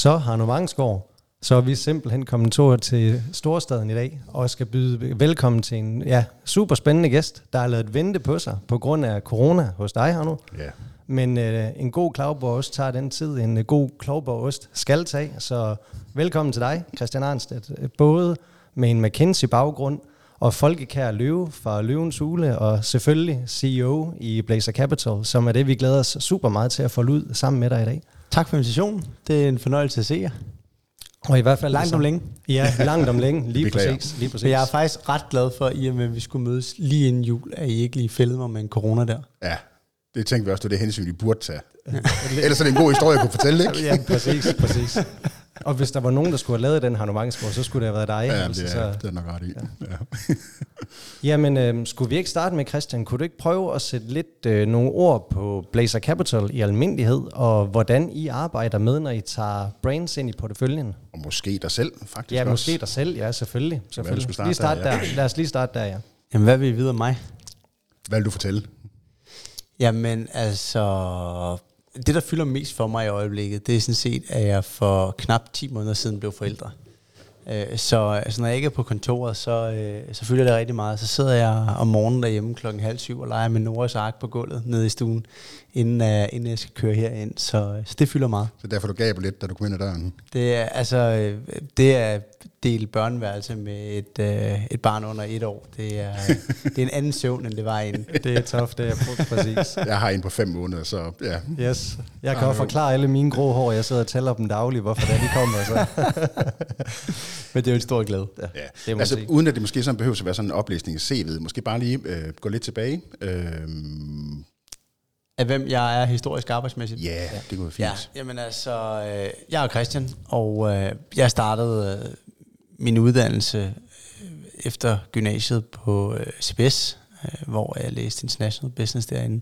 Så har nu Vangsgaard, så er vi simpelthen kommet tur til Storstaden i dag, og skal byde velkommen til en ja, super spændende gæst, der har lavet vente på sig på grund af corona hos dig her nu. Ja. Men øh, en god klavborgost tager den tid, en øh, god klavborgost skal tage. Så velkommen til dig, Christian Arnstedt. Både med en McKinsey-baggrund og folkekær løve fra Løvens Hule, og selvfølgelig CEO i Blazer Capital, som er det, vi glæder os super meget til at få ud sammen med dig i dag. Tak for invitationen. Det er en fornøjelse at se jer. Og i hvert fald Langt om længe. Ja, langt om længe, lige Beklager. præcis. Lige præcis. Men jeg er faktisk ret glad for, i og med, at vi skulle mødes lige inden jul, at I ikke lige fældede mig med en corona der. ja, det tænkte vi også, det var det hensyn, vi burde tage. Ellers er det en god historie, jeg kunne fortælle, ikke? Ja, præcis, præcis. Og hvis der var nogen, der skulle have lavet den Harnomangsborg, så skulle det have været dig. Ja, altså, det så, er, det er nok ret i. Ja. Jamen, øh, skulle vi ikke starte med, Christian? Kunne du ikke prøve at sætte lidt øh, nogle ord på Blazer Capital i almindelighed, og hvordan I arbejder med, når I tager brains ind i porteføljen? Og måske dig selv, faktisk Ja, også. måske dig selv, ja, selvfølgelig. selvfølgelig. skulle starte lige starte der, der, ja. Lad os lige starte der, ja. Jamen, hvad vil I vide om mig? Hvad vil du fortælle? Jamen, altså... Det, der fylder mest for mig i øjeblikket, det er sådan set, at jeg for knap 10 måneder siden blev forældre. Øh, Så altså, når jeg ikke er på kontoret, så, øh, så fylder det rigtig meget. Så sidder jeg om morgenen derhjemme klokken halv syv og leger med Noras ark på gulvet nede i stuen, inden, uh, inden jeg skal køre herind. Så, så det fylder meget. Så derfor du gaber lidt, da du kom ind ad døren. Det er altså øh, det er del børneværelse med et, øh, et barn under et år. Det er, det er en anden søvn, end det var inden. Det er tough, det er præcis. Jeg har en på fem måneder, så ja. Yes. Jeg kan jo. forklare alle mine grå hår. Jeg sidder og tæller dem dagligt, hvorfor det er, de kommer. Så. Men det er jo en stor glæde. Ja, ja. det må altså, sige. uden at det måske sådan behøver at være sådan en oplæsning i CV'et, måske bare lige øh, gå lidt tilbage. Øh, Af hvem jeg er historisk arbejdsmæssigt. ja, det kunne være fint. Ja, jamen altså, øh, jeg er Christian, og øh, jeg startede øh, min uddannelse øh, efter gymnasiet på øh, CBS, øh, hvor jeg læste International Business derinde.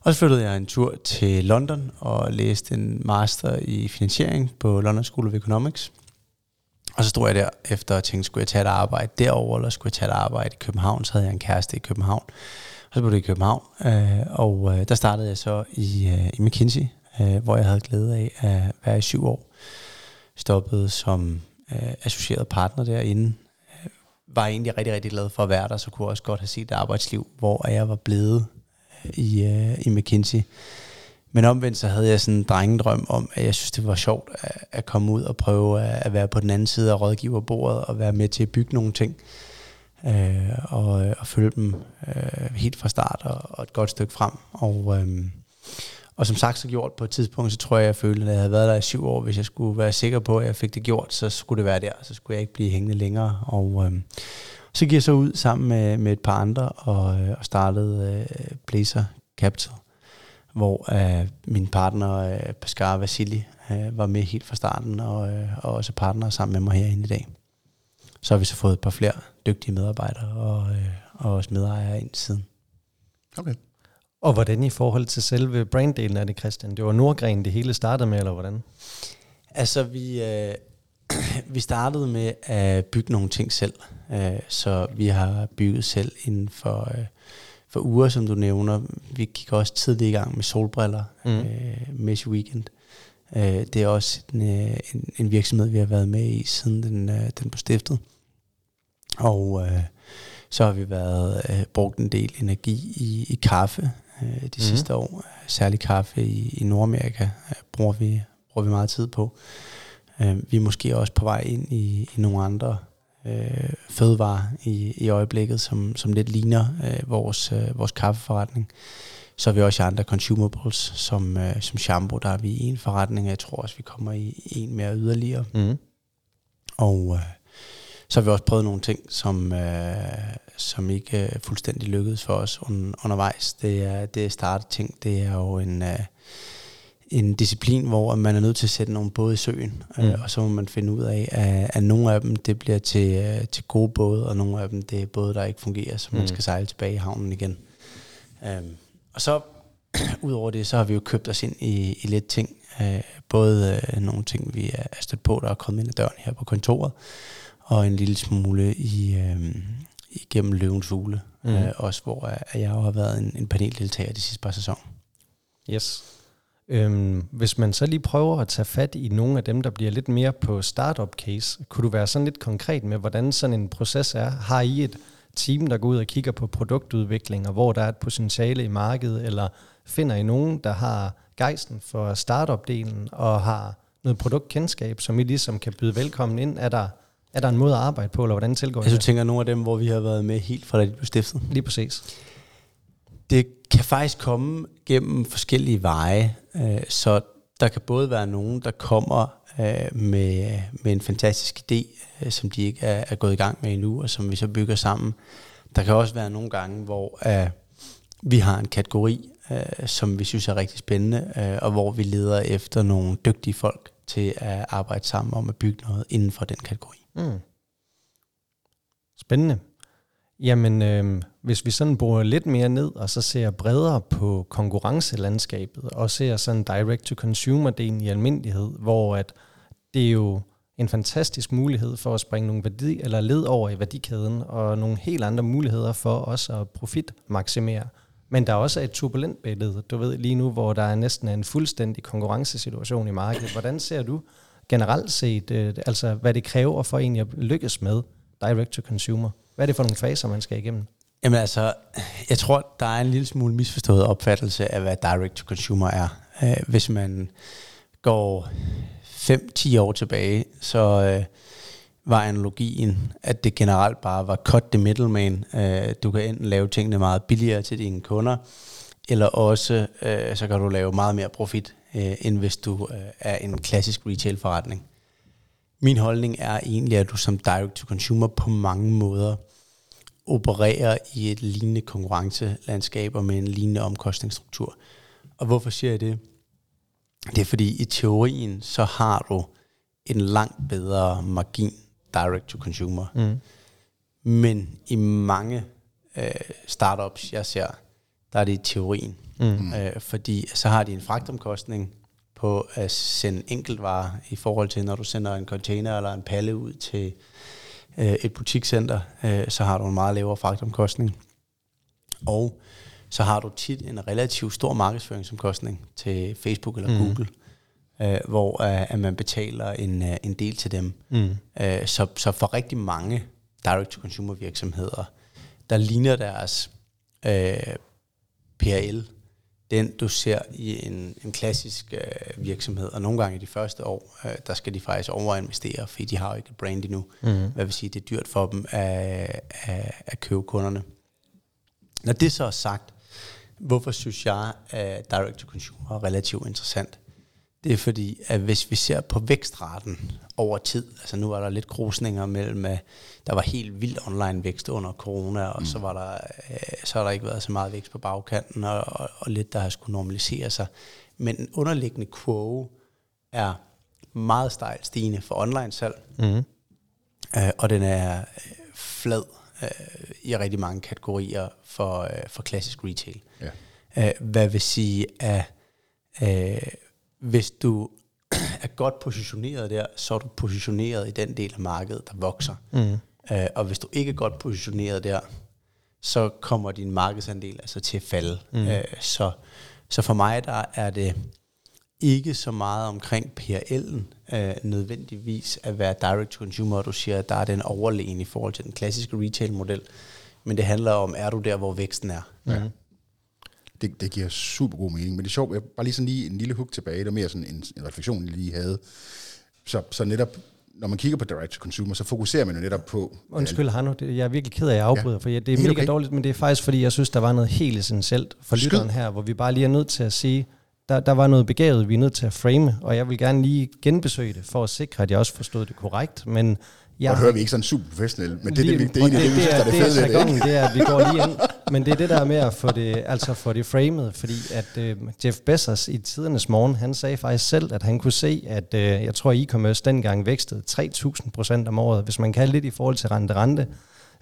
Og så flyttede jeg en tur til London og læste en master i finansiering på London School of Economics. Og så stod jeg der efter og tænkte, skulle jeg tage et arbejde derover eller skulle jeg tage et arbejde i København? Så havde jeg en kæreste i København. Og så blev det i København, øh, og øh, der startede jeg så i, øh, i McKinsey, øh, hvor jeg havde glæde af at være i syv år. Stoppede som øh, associeret partner derinde. Øh, var egentlig rigtig, rigtig glad for at være der, så kunne jeg også godt have set et arbejdsliv, hvor jeg var blevet øh, i, øh, i McKinsey. Men omvendt så havde jeg sådan en drengedrøm om, at jeg synes, det var sjovt at, at komme ud og prøve at, at være på den anden side af rådgiverbordet og være med til at bygge nogle ting øh, og, øh, og følge dem øh, helt fra start og, og et godt stykke frem. Og, øh, og som sagt så gjort på et tidspunkt, så tror jeg, jeg følte, at jeg havde været der i syv år. Hvis jeg skulle være sikker på, at jeg fik det gjort, så skulle det være der. Så skulle jeg ikke blive hængende længere. Og øh, så gik jeg så ud sammen med, med et par andre og, øh, og startede øh, Blazer Capital, hvor øh, min partner øh, Pascal Vasili øh, var med helt fra starten og, øh, og også partner sammen med mig herinde i dag. Så har vi så fået et par flere dygtige medarbejdere og, øh, og også medejere ind siden. Okay. Og hvordan i forhold til selve branddelen af det, Christian? Det var Nordgren, det hele startede med, eller hvordan? Altså, vi, øh, vi startede med at bygge nogle ting selv. Øh, så vi har bygget selv inden for, øh, for uger, som du nævner. Vi gik også tidligt i gang med solbriller, Mm. øh, Mesh Weekend. Øh, det er også en, øh, en, en virksomhed, vi har været med i, siden den, øh, den blev stiftet. Og øh, så har vi været øh, brugt en del energi i, i kaffe øh, de mm. sidste år. Særligt kaffe i, i Nordamerika øh, bruger, vi, bruger vi meget tid på. Øh, vi er måske også på vej ind i, i nogle andre øh, fødevarer i, i øjeblikket, som, som lidt ligner øh, vores, øh, vores kaffeforretning. Så er vi også andre consumables, som, øh, som shampoo, der er vi i en forretning, og jeg tror også, vi kommer i en mere yderligere. Mm. Og øh, så har vi også prøvet nogle ting, som, øh, som ikke øh, fuldstændig lykkedes for os un, undervejs. Det er, det er starte ting. Det er jo en, øh, en disciplin, hvor man er nødt til at sætte nogle både i søen, mm. øh, og så må man finde ud af, at, at nogle af dem det bliver til, øh, til gode både, og nogle af dem det er både, der ikke fungerer, så man Mm. skal sejle tilbage i havnen igen. Um, og så udover det, så har vi jo købt os ind i, i lidt ting. Øh, både øh, nogle ting, vi er stødt på, der er kommet ind ad døren her på kontoret, og en lille smule i, øh, igennem løvens hule. Mm. Øh, også hvor øh, jeg jo har været en, en paneldeltager de sidste par sæsoner. Yes. Øhm, hvis man så lige prøver at tage fat i nogle af dem, der bliver lidt mere på startup case, kunne du være sådan lidt konkret med, hvordan sådan en proces er? Har I et team, der går ud og kigger på produktudvikling, og hvor der er et potentiale i markedet, eller finder I nogen, der har gejsten for startup-delen og har noget produktkendskab, som I ligesom kan byde velkommen ind? Er der, er der en måde at arbejde på, eller hvordan tilgår I Altså, det? tænker nogle af dem, hvor vi har været med helt fra da de blev stiftet? Lige præcis. Det kan faktisk komme gennem forskellige veje, øh, så der kan både være nogen, der kommer øh, med, med en fantastisk idé, øh, som de ikke er, er gået i gang med endnu, og som vi så bygger sammen. Der kan også være nogle gange, hvor øh, vi har en kategori, øh, som vi synes er rigtig spændende, øh, og hvor vi leder efter nogle dygtige folk til at arbejde sammen om at bygge noget inden for den kategori. Mm. Spændende. Jamen, øh, hvis vi sådan bruger lidt mere ned, og så ser bredere på konkurrencelandskabet, og ser sådan direct-to-consumer-delen i almindelighed, hvor at det er jo en fantastisk mulighed for at springe nogle værdi, eller led over i værdikæden, og nogle helt andre muligheder for os at profitmaksimere. Men der er også et turbulent billede, du ved lige nu, hvor der er næsten en fuldstændig konkurrencesituation i markedet. Hvordan ser du generelt set, øh, altså hvad det kræver for egentlig at lykkes med direct-to-consumer? Hvad er det for nogle faser, man skal igennem? Jamen altså, jeg tror, der er en lille smule misforstået opfattelse af, hvad direct-to-consumer er. Øh, hvis man går 5-10 år tilbage, så øh, var analogien, at det generelt bare var cut the middleman. Øh, du kan enten lave tingene meget billigere til dine kunder, eller også øh, så kan du lave meget mere profit, øh, end hvis du øh, er en klassisk retail-forretning. Min holdning er egentlig, at du som direct-to-consumer på mange måder opererer i et lignende konkurrencelandskab og med en lignende omkostningsstruktur. Og hvorfor siger jeg det? Det er fordi i teorien, så har du en langt bedre margin direct to consumer. Mm. Men i mange øh, startups, jeg ser, der er det i teorien. Mm. Øh, fordi så har de en fragtomkostning på at sende enkeltvarer i forhold til, når du sender en container eller en palle ud til øh, et butikscenter, øh, så har du en meget lavere fragtomkostning. Og så har du tit en relativt stor markedsføringsomkostning til Facebook eller Mm. Google, øh, hvor øh, at man betaler en, øh, en del til dem. Mm. Øh, så, så for rigtig mange direct-to-consumer virksomheder, der ligner deres øh, PRL, den du ser i en, en klassisk øh, virksomhed, og nogle gange i de første år, øh, der skal de faktisk overinvestere, fordi de har jo ikke et brand endnu. Mm. Hvad vil sige, det er dyrt for dem at, at, at købe kunderne. Når det så er sagt, hvorfor synes jeg, at direct-to-consumer er relativt interessant? Det er fordi, at hvis vi ser på vækstraten over tid, altså nu var der lidt krusninger mellem, at der var helt vild online vækst under corona, og mm. så var der, øh, så har der ikke været så meget vækst på bagkanten, og, og, og lidt, der har skulle normalisere sig. Men en underliggende quo er meget stejlt stigende for online salg, Mm. øh, og den er øh, flad øh, i rigtig mange kategorier for, øh, for klassisk retail. Ja. Øh, hvad vil sige, at øh, hvis du er godt positioneret der, så er du positioneret i den del af markedet, der vokser. Mm. Øh, og hvis du ikke er godt positioneret der, så kommer din markedsandel altså til at falde. Mm. Øh, så, så for mig der er det ikke så meget omkring PRL'en øh, nødvendigvis at være direct to consumer, og du siger, at der er den overlegen i forhold til den klassiske retail-model. Men det handler om, er du der, hvor væksten er? Ja. Det, det giver super god mening, men det er sjovt, jeg bare lige sådan lige en lille hook tilbage, det var mere sådan en, en refleksion, jeg lige havde. Så, så netop, når man kigger på direct to consumer, så fokuserer man jo netop på... Undskyld, Hanno, det, jeg er virkelig ked af, at jeg afbryder, ja. for det er mega okay. dårligt, men det er faktisk, fordi jeg synes, der var noget helt essentielt for Skyd. lytteren her, hvor vi bare lige er nødt til at sige, der, der var noget begavet, vi er nødt til at frame, og jeg vil gerne lige genbesøge det, for at sikre, at jeg også forstod det korrekt, men jeg Og hører vi ikke sådan super professionelle, men det, er det, vi- det, er og egentlig det, vi synes, der er det fede ved det. jargonen, ikke? det er, at vi går lige ind. Men det er det der med at få det, altså få det framed, fordi at øh, Jeff Bezos i tidernes morgen, han sagde faktisk selv, at han kunne se, at øh, jeg tror, e-commerce dengang vækstede 3.000 procent om året. Hvis man kan lidt i forhold til rente-rente,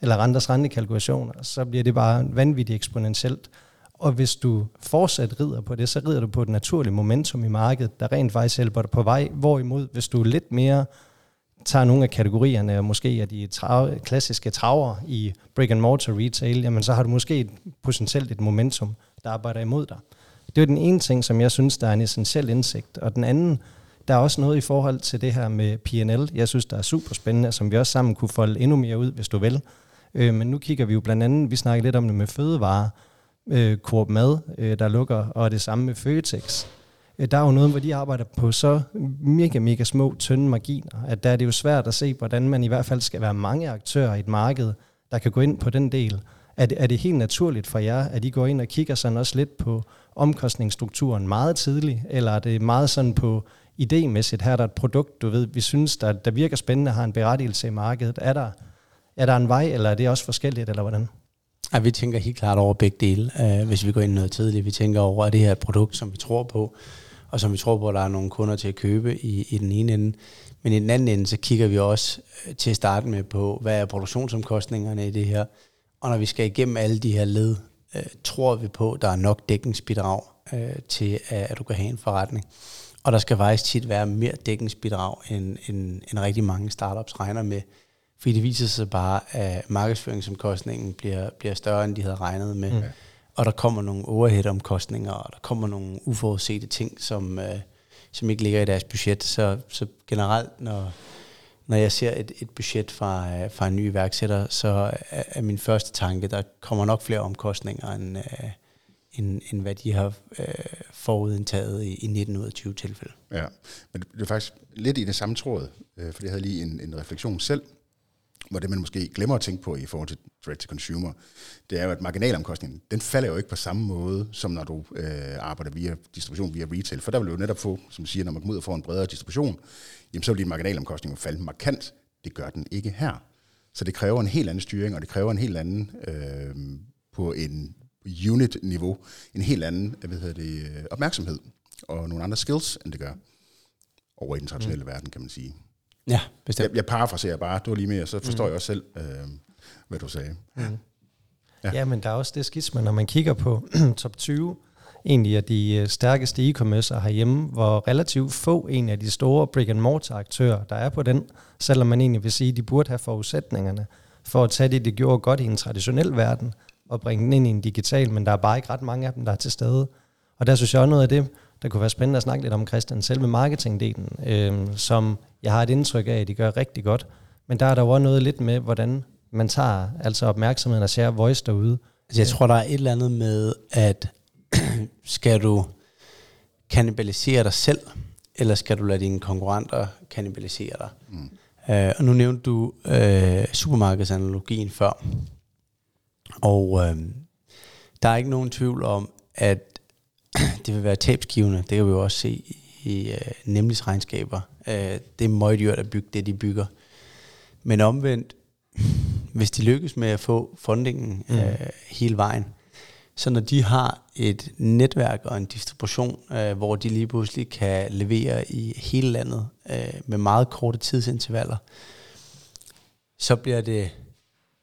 eller renters rentekalkulationer, så bliver det bare vanvittigt eksponentielt. Og hvis du fortsat rider på det, så rider du på et naturligt momentum i markedet, der rent faktisk hjælper dig på vej. Hvorimod, hvis du er lidt mere tager nogle af kategorierne, og måske er de trav, klassiske traver i brick and mortar retail, jamen så har du måske et, potentielt et momentum, der arbejder imod dig. Det er den ene ting, som jeg synes, der er en essentiel indsigt. Og den anden, der er også noget i forhold til det her med P&L. Jeg synes, der er super spændende, som vi også sammen kunne folde endnu mere ud, hvis du vil. Øh, men nu kigger vi jo blandt andet, vi snakker lidt om det med fødevare, øh, Coop Mad, øh, der lukker, og det samme med Føtex. Øh, der er jo noget, hvor de arbejder på så mega, mega små, tynde marginer, at der er det jo svært at se, hvordan man i hvert fald skal være mange aktører i et marked, der kan gå ind på den del. Er det, er det helt naturligt for jer, at I går ind og kigger sådan også lidt på omkostningsstrukturen meget tidligt, eller er det meget sådan på idémæssigt, her er der et produkt, du ved, vi synes, der, der virker spændende, har en berettigelse i markedet. Er der, er der en vej, eller er det også forskelligt, eller hvordan? Ja, vi tænker helt klart over begge dele, øh, hvis vi går ind noget tidligt. Vi tænker over, at det her produkt, som vi tror på, og som vi tror på, at der er nogle kunder til at købe i, i den ene ende. Men i den anden ende, så kigger vi også øh, til at starte med på, hvad er produktionsomkostningerne i det her. Og når vi skal igennem alle de her led, øh, tror vi på, at der er nok dækningsbidrag øh, til, at, at du kan have en forretning. Og der skal faktisk tit være mere dækningsbidrag, end, end, end rigtig mange startups regner med. Fordi det viser sig bare, at markedsføringsomkostningen bliver, bliver større, end de havde regnet med. Okay. Og der kommer nogle overhead-omkostninger, og der kommer nogle uforudsete ting, som, øh, som ikke ligger i deres budget. Så, så generelt, når, når jeg ser et, et budget fra, øh, fra en ny iværksætter, så er, er min første tanke, der kommer nok flere omkostninger, end, øh, end, end hvad de har øh, forudindtaget i, i 19 ud af 20 tilfælde. Ja, men det er faktisk lidt i det samme tråd, øh, for jeg havde lige en, en refleksion selv, hvor det man måske glemmer at tænke på i forhold til direct to consumer, det er jo, at marginalomkostningen, den falder jo ikke på samme måde, som når du øh, arbejder via distribution via retail. For der vil du jo netop få, som siger, når man kommer ud og får en bredere distribution, jamen så vil din marginalomkostning falde markant. Det gør den ikke her. Så det kræver en helt anden styring, og det kræver en helt anden øh, på en unit-niveau, en helt anden hvad hedder det, øh, opmærksomhed og nogle andre skills, end det gør over i den traditionelle mm. verden, kan man sige. Ja, bestemt. Jeg, jeg parafraserer bare, du var lige med, og så forstår mm. jeg også selv, øh, hvad du sagde. Mm. Ja. ja, men der er også det skisme, når man kigger på top 20, egentlig af de øh, stærkeste e-commerce herhjemme, hvor relativt få en af de store brick-and-mortar-aktører, der er på den, selvom man egentlig vil sige, at de burde have forudsætningerne for at tage det, de gjorde godt i en traditionel verden, og bringe den ind i en digital, men der er bare ikke ret mange af dem, der er til stede. Og der synes jeg også noget af det, der kunne være spændende at snakke lidt om, Christian, selve marketingdelen, øh, som jeg har et indtryk af, at de gør rigtig godt. Men der er der jo også noget lidt med, hvordan man tager altså opmærksomheden og ser voice derude. Altså jeg tror, der er et eller andet med, at skal du kannibalisere dig selv, eller skal du lade dine konkurrenter kannibalisere dig? Mm. Uh, og nu nævnte du uh, supermarkedsanalogien før. Og uh, der er ikke nogen tvivl om, at det vil være tabsgivende. Det kan vi jo også se i uh, nemlig regnskaber. Uh, det er meget dyrt at bygge det, de bygger. Men omvendt, hvis de lykkes med at få fundingen mm. uh, hele vejen, så når de har et netværk og en distribution, uh, hvor de lige pludselig kan levere i hele landet uh, med meget korte tidsintervaller, så bliver det,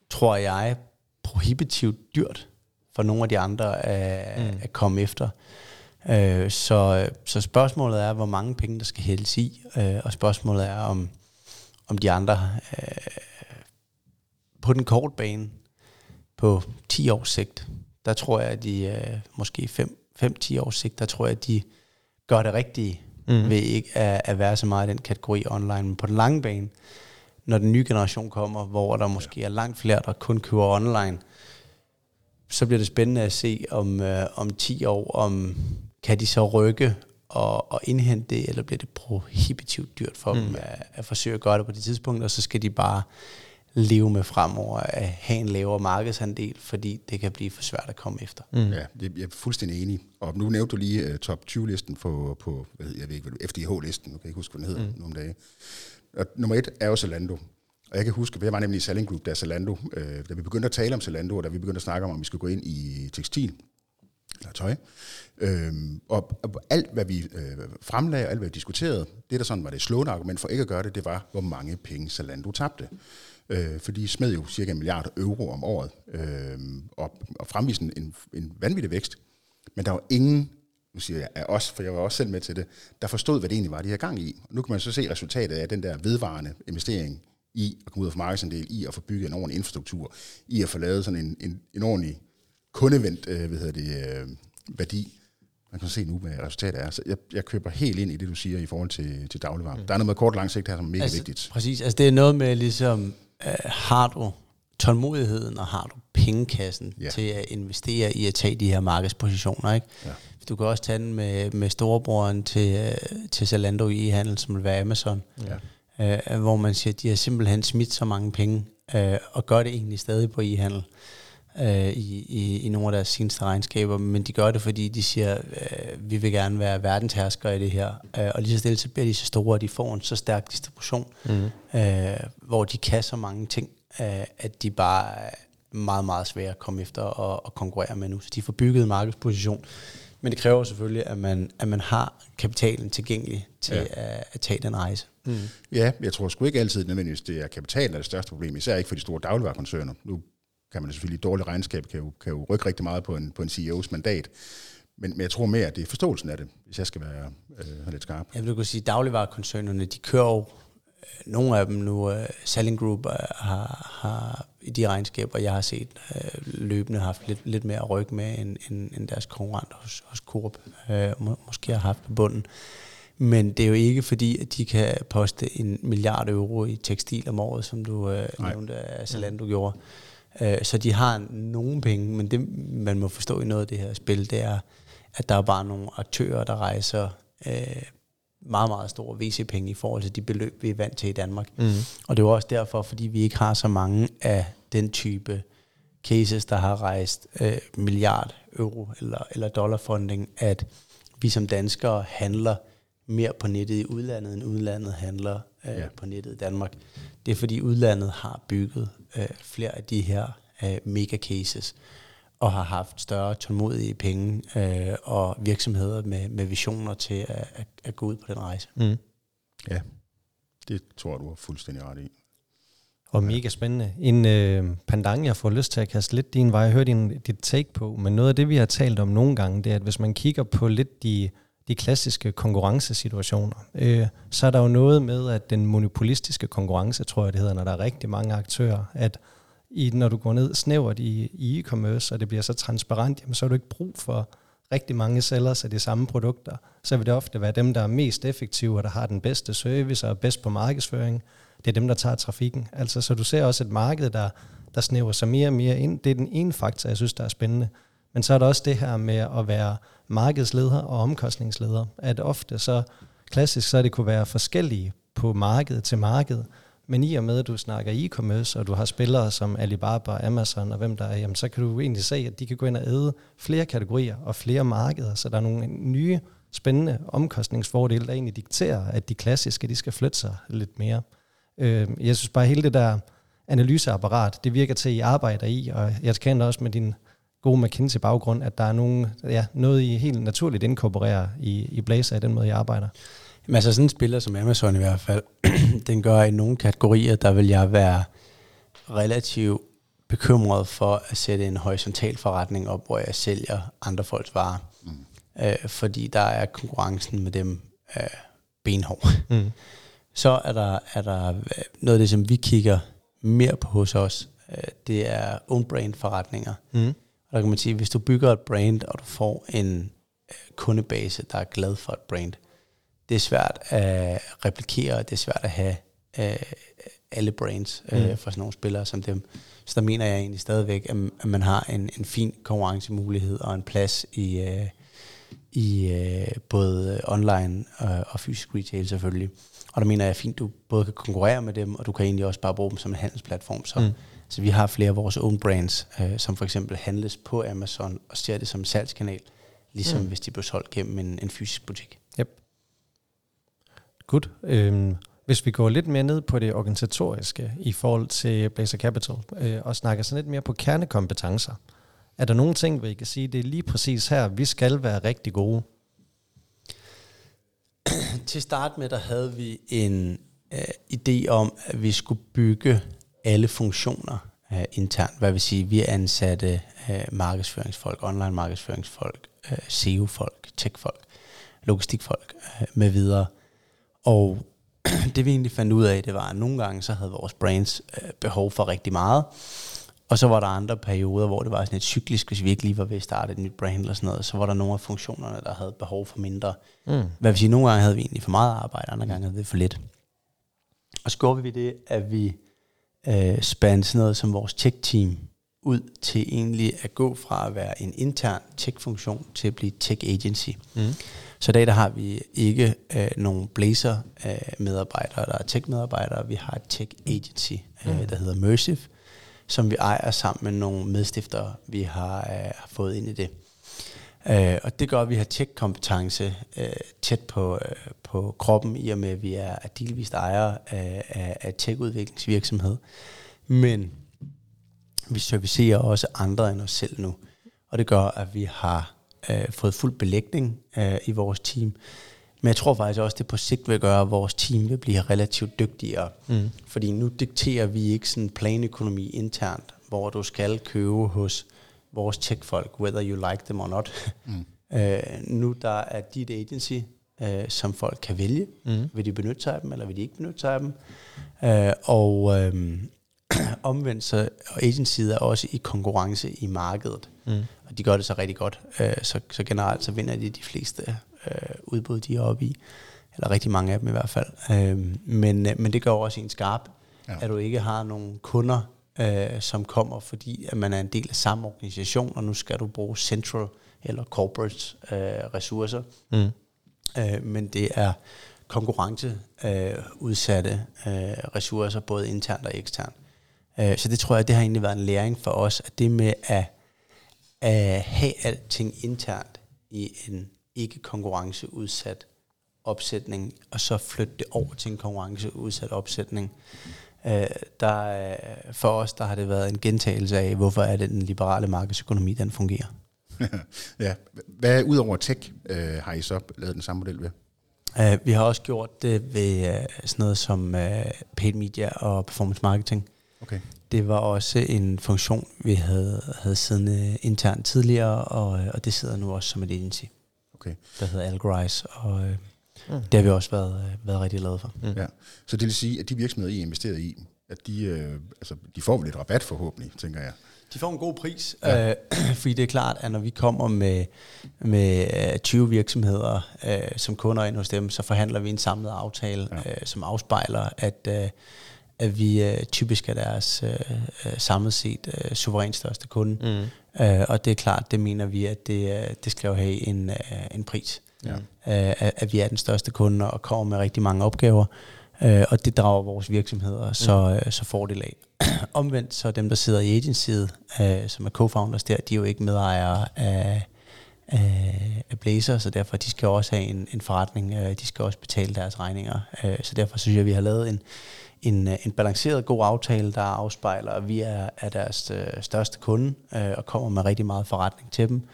tror jeg, prohibitivt dyrt for nogle af de andre at, mm. at komme efter. Øh, så, så spørgsmålet er, hvor mange penge der skal hældes i, øh, og spørgsmålet er, om, om de andre øh, på den korte bane på 10 års sigt, der tror jeg, at de øh, måske 5-10 års sigt, der tror jeg, at de gør det rigtige mm. ved ikke at, at være så meget i den kategori online. Men på den lange bane, når den nye generation kommer, hvor der måske er langt flere, der kun køber online, så bliver det spændende at se om, øh, om 10 år, om kan de så rykke og, og indhente det, eller bliver det prohibitivt dyrt for mm. dem at, at forsøge at gøre det på det tidspunkt, og så skal de bare leve med fremover at have en lavere markedsandel, fordi det kan blive for svært at komme efter. Mm. Ja, det, jeg er fuldstændig enig. Og nu nævnte du lige uh, top 20-listen på, på hvad jeg ved ikke, FDH-listen, nu kan jeg ikke huske, hvad den hedder mm. nogle dage. Og nummer et er jo Zalando. Og jeg kan huske, jeg var nemlig i Selling Group, da Zalando, øh, da vi begyndte at tale om Zalando, og da vi begyndte at snakke om, om vi skulle gå ind i tekstil, eller tøj. Øhm, og, og alt, hvad vi øh, fremlagde, alt, hvad vi diskuterede, det der sådan var det slående argument for ikke at gøre det, det var, hvor mange penge Zalando tabte. Øh, for de smed jo cirka en milliard euro om året, øh, og, og fremviste en, en vanvittig vækst. Men der var ingen nu siger jeg af os, for jeg var også selv med til det, der forstod, hvad det egentlig var, de havde gang i. Og nu kan man så se resultatet af den der vedvarende investering i at komme ud af markedsandel, i at få bygget en ordentlig infrastruktur, i at få lavet sådan en, en, en ordentlig kundevendt øh, hvad hedder det, øh, værdi. man kan se nu, hvad resultatet er. Så jeg, jeg køber helt ind i det, du siger i forhold til, til dagligvarer. Mm. Der er noget med kort og lang sigt her, som er mega altså, vigtigt. Præcis, altså det er noget med ligesom, øh, har du tålmodigheden, og har du pengekassen Ja. til at investere i at tage de her markedspositioner, ikke? Ja. Du kan også tage den med, med storebroren til, øh, til Zalando i handel, som vil være Amazon, Ja. øh, hvor man siger, at de har simpelthen smidt så mange penge, øh, og gør det egentlig stadig på e-handel øh, i, i, i nogle af deres seneste regnskaber, men de gør det, fordi de siger, øh, vi vil gerne være verdensherskere i det her, øh, og lige så stille, så bliver de så store, og de får en så stærk distribution, mm. øh, hvor de kan så mange ting, øh, at de bare er meget, meget svære at komme efter og, og konkurrere med nu. Så de får bygget en markedsposition, men det kræver selvfølgelig, at man, at man har kapitalen tilgængelig til ja. at, at tage den rejse. Mm. Ja, jeg tror sgu ikke altid nødvendigvis, det er kapitalen, der er det største problem, især ikke for de store dagligvarekoncerner. Nu kan man selvfølgelig, dårlig regnskab kan jo, kan jo rykke rigtig meget på en, på en CEO's mandat, men, men jeg tror mere, at det er forståelsen af det, hvis jeg skal være øh, lidt skarp. Jeg vil kunne sige, at dagligvarekoncernerne, de kører jo, øh, nogle af dem nu, uh, Selling Group uh, har, har i de regnskaber, jeg har set, uh, løbende haft lidt, lidt mere at rykke med, end, end, end deres konkurrenter hos, hos Coop uh, må, måske har haft på bunden. Men det er jo ikke fordi, at de kan poste en milliard euro i tekstil om året, som du uh, nævnte, at Zalando gjorde. Uh, så de har nogle penge, men det man må forstå i noget af det her spil, det er, at der er bare nogle aktører, der rejser uh, meget, meget store VC-penge i forhold til de beløb, vi er vant til i Danmark. Mm. Og det er også derfor, fordi vi ikke har så mange af den type cases, der har rejst øh, milliard euro eller, eller dollar funding, at vi som danskere handler mere på nettet i udlandet, end udlandet handler øh, Ja. på nettet i Danmark. Det er fordi udlandet har bygget øh, flere af de her øh, mega cases, og har haft større tålmodige penge øh, og virksomheder med, med visioner til at, at, at gå ud på den rejse. Mm. Ja, det tror jeg, du har fuldstændig ret i. Og mega spændende. En øh, pandang, jeg får lyst til at kaste lidt din vej. Jeg hørte din, dit take på, men noget af det, vi har talt om nogle gange, det er, at hvis man kigger på lidt de, de klassiske konkurrencesituationer, øh, så er der jo noget med, at den monopolistiske konkurrence, tror jeg det hedder, når der er rigtig mange aktører, at i, når du går ned snævert i, i e-commerce, og det bliver så transparent, jamen, så har du ikke brug for rigtig mange sellers af de samme produkter. Så vil det ofte være dem, der er mest effektive, og der har den bedste service og er bedst på markedsføring. Det er dem, der tager trafikken. Altså, så du ser også et marked, der, der snæver sig mere og mere ind. Det er den ene faktor, jeg synes, der er spændende. Men så er der også det her med at være markedsleder og omkostningsleder. At ofte så, klassisk, så det kunne være forskellige på marked til marked. Men i og med, at du snakker e-commerce, og du har spillere som Alibaba, Amazon og hvem der er, jamen, så kan du egentlig se, at de kan gå ind og æde flere kategorier og flere markeder. Så der er nogle nye, spændende omkostningsfordele, der egentlig dikterer, at de klassiske, de skal flytte sig lidt mere. Øhm, jeg synes bare, at hele det der analyseapparat, det virker til, at I arbejder i, og jeg kender også med din gode McKinsey-baggrund, at der er nogle, ja, noget, I helt naturligt inkorporerer i, i Blazer i den måde, I arbejder. Men altså sådan en spiller som Amazon i hvert fald, den gør i nogle kategorier, der vil jeg være relativt bekymret for at sætte en horisontal forretning op, hvor jeg sælger andre folks varer. Mm. Øh, fordi der er konkurrencen med dem øh, benhård. Mm. Så er der, er der øh, noget af det, som vi kigger mere på hos os, øh, det er own brand forretninger. Mm. Og der kan man sige, hvis du bygger et brand, og du får en øh, kundebase, der er glad for et brand, det er svært at replikere, og det er svært at have øh, alle brands øh, Mm. for sådan nogle spillere som dem. Så der mener jeg egentlig stadigvæk, at, at man har en, en fin konkurrencemulighed og en plads i, øh, i øh, både online øh, og fysisk retail selvfølgelig. Og der mener jeg fint, du både kan konkurrere med dem, og du kan egentlig også bare bruge dem som en handelsplatform. Så, Mm. Så vi har flere af vores own brands, øh, som for eksempel handles på Amazon og ser det som en salgskanal, ligesom mm. hvis de blev solgt gennem en, en fysisk butik. Yep. Godt. Øhm, hvis vi går lidt mere ned på det organisatoriske i forhold til Blazer Capital, øh, og snakker sådan lidt mere på kernekompetencer, er der nogle ting, hvor I kan sige, det er lige præcis her, vi skal være rigtig gode? Til start med, der havde vi en øh, idé om, at vi skulle bygge alle funktioner øh, internt. Hvad vil sige, vi ansatte øh, markedsføringsfolk, online markedsføringsfolk, øh, SEO-folk, tech-folk, logistikfolk øh, med videre. Og det vi egentlig fandt ud af, det var, at nogle gange så havde vores brands øh, behov for rigtig meget, Og så var der andre perioder, hvor det var sådan et cyklisk, hvis vi ikke lige var ved at starte et nyt brand eller sådan noget, så var der nogle af funktionerne, der havde behov for mindre. Mm. Hvad vil sige, nogle gange havde vi egentlig for meget arbejde, andre gange havde vi for lidt. Og så gjorde vi det, at vi øh, spændte sådan noget som vores tech-team ud til egentlig at gå fra at være en intern tech-funktion til at blive tech-agency. Mm. Så i dag der har vi ikke øh, nogen Blazer-medarbejdere, der er tech-medarbejdere. Vi har et tech-agency, øh, mm. der hedder Mersive, som vi ejer sammen med nogle medstiftere, vi har, øh, har fået ind i det. Øh, og det gør, at vi har tech-kompetence øh, tæt på, øh, på kroppen, i og med, at vi er, er delvist ejere af, af, af tech-udviklingsvirksomhed. Men vi servicerer også andre end os selv nu. Og det gør, at vi har øh, fået fuld belægning øh, i vores team. Men jeg tror faktisk også, at det på sigt vil gøre, at vores team vil blive relativt dygtigere. Mm. Fordi nu dikterer vi ikke sådan planøkonomi internt, hvor du skal købe hos vores tech-folk, whether you like them or not. Mm. øh, nu der er dit agency, øh, som folk kan vælge. Mm. Vil de benytte sig af dem, eller vil de ikke benytte sig af dem? Øh, og øh, omvendt så agencyet er også i konkurrence i markedet. Mm. Og de gør det så rigtig godt. Øh, så, så generelt så vinder de de fleste øh, udbud, de er oppe i. Eller rigtig mange af dem i hvert fald. Øh, men, øh, men det gør også en skarp, ja. at du ikke har nogen kunder, øh, som kommer, fordi at man er en del af samme organisation, og nu skal du bruge central eller corporate øh, ressourcer. Mm. Øh, men det er konkurrenceudsatte øh, øh, ressourcer, både internt og eksternt. Øh, så det tror jeg, det har egentlig været en læring for os, at det med at, at have alting internt i en ikke konkurrenceudsat opsætning, og så flytte det over til en konkurrenceudsat opsætning. Øh, der, for os der har det været en gentagelse af, hvorfor er det den liberale markedsøkonomi, den fungerer. ja. Hvad udover tech øh, har I så lavet den samme model ved? Uh, vi har også gjort det ved uh, sådan noget som uh, paid media og performance marketing. Okay. Det var også en funktion, vi havde, havde siddende internt tidligere, og, og det sidder nu også som et agency, okay. der hedder Algorize, og mm. det har vi også været, været rigtig glade for. Mm. Ja. Så det vil sige, at de virksomheder, I investeret i, at de, øh, altså, de får lidt rabat forhåbentlig, tænker jeg. De får en god pris, ja. øh, fordi det er klart, at når vi kommer med, med 20 øh, virksomheder øh, som kunder ind hos dem, så forhandler vi en samlet aftale, ja. øh, som afspejler, at, øh, at vi øh, typisk er deres øh, øh samlet set øh, suverænt største kunde. Mm. Øh, og det er klart, det mener vi, at det, øh, det skal jo have en, øh, en pris. Ja. Øh, at, at vi er den største kunde og kommer med rigtig mange opgaver. Øh, og det drager vores virksomheder så, mm. så fordel af. Omvendt så dem, der sidder i agencyet, øh, som er co-founders der, de er jo ikke medejere af, af, af Blazer, så derfor de skal også have en, en forretning, øh, de skal også betale deres regninger. Øh, så derfor synes jeg, at vi har lavet en, en, en balanceret god aftale, der afspejler, at vi er, er deres øh, største kunde øh, og kommer med rigtig meget forretning til dem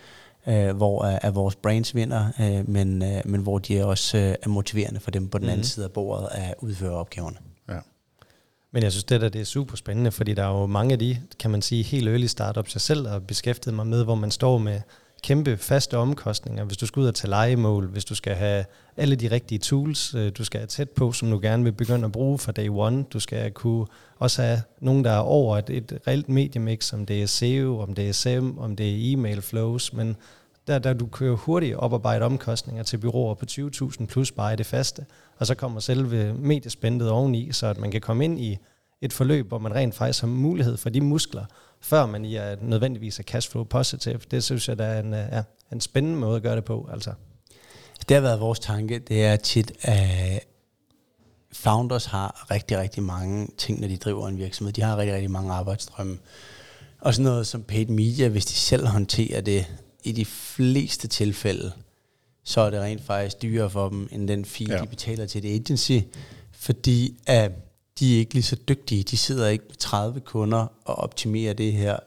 øh, hvor er, er vores brands vinder, øh, men, øh, men hvor de også øh, er motiverende for dem på den anden mm. side af bordet at udføre opgaverne. Ja. Men jeg synes, det der det er super spændende, fordi der er jo mange af de, kan man sige, helt early startups, jeg selv har beskæftiget mig med, hvor man står med kæmpe faste omkostninger, hvis du skal ud og tage legemål, hvis du skal have alle de rigtige tools, øh, du skal have tæt på, som du gerne vil begynde at bruge fra day one. Du skal kunne også have nogen, der er over et, et reelt mediemix, om det er SEO, om det er SEM, om det er e-mail flows, men der, der du kører hurtigt oparbejde omkostninger til byråer på 20.000 plus bare i det faste, og så kommer selve mediespændet oveni, så at man kan komme ind i et forløb, hvor man rent faktisk har mulighed for de muskler, før man i er nødvendigvis er cashflow positive. Det synes jeg, der er en, er en spændende måde at gøre det på. Altså. Det har været vores tanke, det er tit, at founders har rigtig, rigtig mange ting, når de driver en virksomhed. De har rigtig, rigtig mange arbejdsstrømme. Og sådan noget som paid media, hvis de selv håndterer det, i de fleste tilfælde, så er det rent faktisk dyrere for dem, end den fee, ja. de betaler til et agency, fordi at de er ikke lige så dygtige. De sidder ikke med 30 kunder og optimerer det her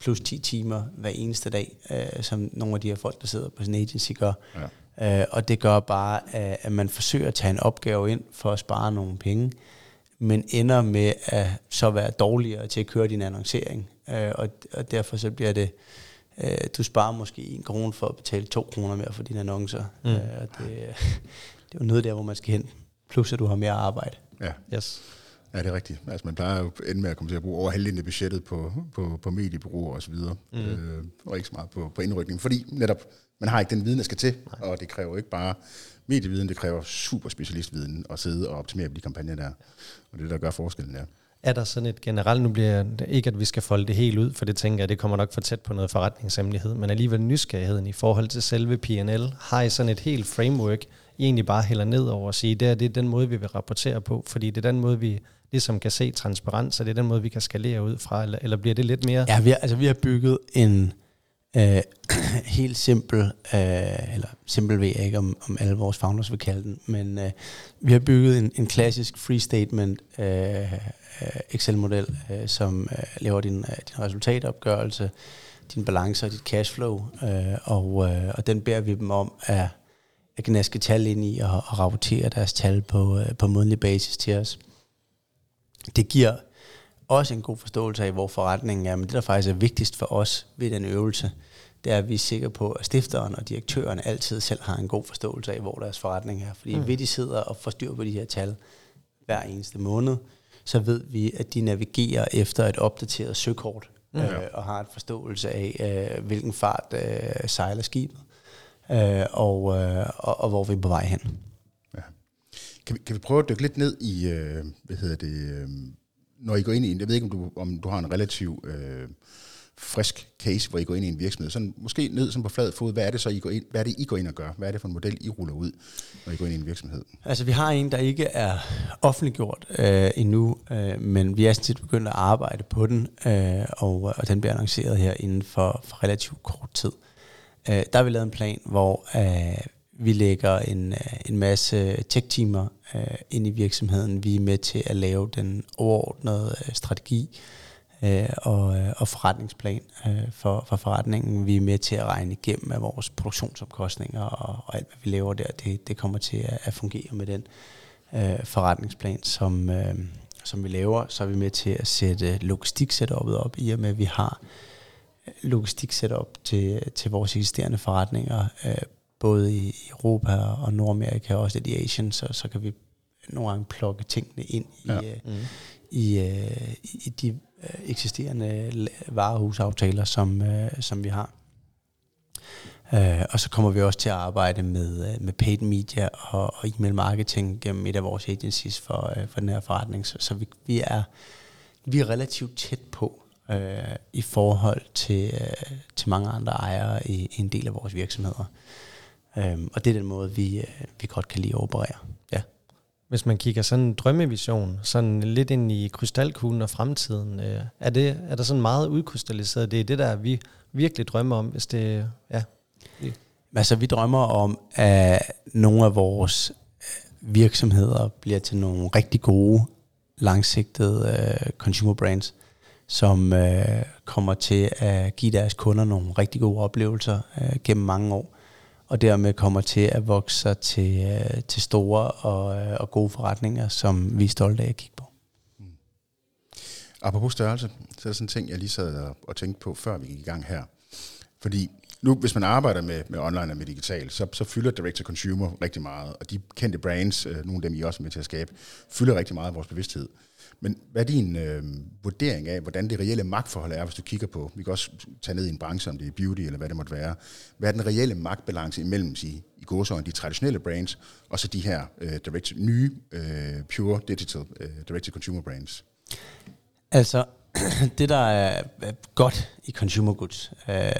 plus 10 timer hver eneste dag, øh, som nogle af de her folk, der sidder på sin agency, gør. Ja. Øh, og det gør bare, at, at man forsøger at tage en opgave ind for at spare nogle penge, men ender med at så være dårligere til at køre din annoncering. Øh, og, og derfor så bliver det, øh, du sparer måske en krone for at betale to kroner mere for dine annoncer. Mm. Øh, det, det er jo noget der, hvor man skal hen. Plus at du har mere arbejde. Ja. Yes. Ja, det er rigtigt. Altså, man plejer jo ende med at komme til at bruge over halvdelen af budgettet på, på, på mediebureauer og så videre, mm. øh, og ikke så meget på, på indrykning, fordi netop, man har ikke den viden, der skal til, Nej. og det kræver ikke bare medieviden, det kræver super specialistviden at sidde og optimere på de kampagner der, og det der gør forskellen der. Er der sådan et generelt, nu bliver det ikke, at vi skal folde det helt ud, for det tænker jeg, det kommer nok for tæt på noget forretningshemmelighed, men alligevel nysgerrigheden i forhold til selve PNL, har I sådan et helt framework, i egentlig bare hælder ned over og sige, det er, det er den måde, vi vil rapportere på, fordi det er den måde, vi ligesom kan se transparens, og det er den måde, vi kan skalere ud fra, eller, eller bliver det lidt mere? Ja, vi har, altså, vi har bygget en øh, helt simpel, øh, eller simpel ved jeg ikke, om, om alle vores founders vil kalde den, men øh, vi har bygget en, en klassisk free statement øh, øh Excel-model, øh, som øh, laver din, øh, din resultatopgørelse, din balance og dit cashflow, øh, og, øh, og den beder vi dem om at, at gnaske tal ind i og, og rapportere deres tal på, øh, på månedlig basis til os. Det giver også en god forståelse af, hvor forretningen er, men det, der faktisk er vigtigst for os ved den øvelse, det er, at vi er sikre på, at stifteren og direktøren altid selv har en god forståelse af, hvor deres forretning er. Fordi mm. ved de sidder og får styr på de her tal hver eneste måned, så ved vi, at de navigerer efter et opdateret søkort, mm. øh, og har en forståelse af, øh, hvilken fart øh, sejler skibet, øh, og, øh, og, og hvor vi er på vej hen. Ja. Kan, vi, kan vi prøve at dykke lidt ned i, øh, hvad hedder det, øh, når I går ind i en, jeg ved ikke, om du, om du har en relativ øh, frisk case, hvor I går ind i en virksomhed, sådan måske ned sådan på flad fod, hvad er det så, I går ind, hvad er det, I går ind og gør? Hvad er det for en model, I ruller ud, når I går ind i en virksomhed? Altså, vi har en, der ikke er offentliggjort øh, endnu, øh, men vi er sådan set begyndt at arbejde på den, øh, og, og den bliver annonceret her inden for, for relativt kort tid. Øh, Øh, der har vi lavet en plan, hvor øh, vi lægger en, øh, en masse tech-timer øh, ind i virksomheden. Vi er med til at lave den overordnede øh, strategi, øh, og, øh, og forretningsplan øh, for, for forretningen. Vi er med til at regne igennem af vores produktionsomkostninger og, og alt, hvad vi laver der, det, det kommer til at, at fungere med den øh, forretningsplan, som, øh, som vi laver. Så er vi med til at sætte logistik-setupet op, i og med at vi har logistik-setup til, til vores eksisterende forretninger, øh, både i Europa og Nordamerika og også lidt i Asien, så, så kan vi nogle gange plukke tingene ind i, ja. øh, mm. i, øh, i de øh, eksisterende varehusaftaler, som, øh, som vi har. Øh, og så kommer vi også til at arbejde med, med paid media og, og e-mail marketing gennem et af vores agencies for, øh, for den her forretning. Så, så vi, vi, er, vi er relativt tæt på øh, i forhold til, øh, til mange andre ejere i, i en del af vores virksomheder. Øh, og det er den måde, vi, øh, vi godt kan lide at operere. Ja. Hvis man kigger sådan en drømmevision, sådan lidt ind i krystalkuglen og fremtiden, øh, er, det, er der sådan meget udkrystalliseret? Det er det, der vi virkelig drømmer om, hvis det... Ja. Altså, vi drømmer om, at nogle af vores øh, virksomheder bliver til nogle rigtig gode, langsigtede uh, consumer brands, som øh, kommer til at give deres kunder nogle rigtig gode oplevelser øh, gennem mange år og dermed kommer til at vokse sig til, øh, til store og, øh, og gode forretninger, som vi er stolte af at kigge på. Mm. Apropos størrelse, så er der sådan en ting, jeg lige sad og tænkte på, før vi gik i gang her. Fordi nu, hvis man arbejder med, med online og med digital, så, så fylder direct-to-consumer rigtig meget, og de kendte brands, øh, nogle af dem I også er med til at skabe, fylder rigtig meget af vores bevidsthed. Men hvad er din øh, vurdering af, hvordan det reelle magtforhold er, hvis du kigger på, vi kan også tage ned i en branche, om det er beauty eller hvad det måtte være, hvad er den reelle magtbalance imellem sig, i gåsøjne, de traditionelle brands, og så de her øh, direct, nye, øh, pure digital, øh, direct-to-consumer brands? Altså, det der er godt i consumer goods, øh,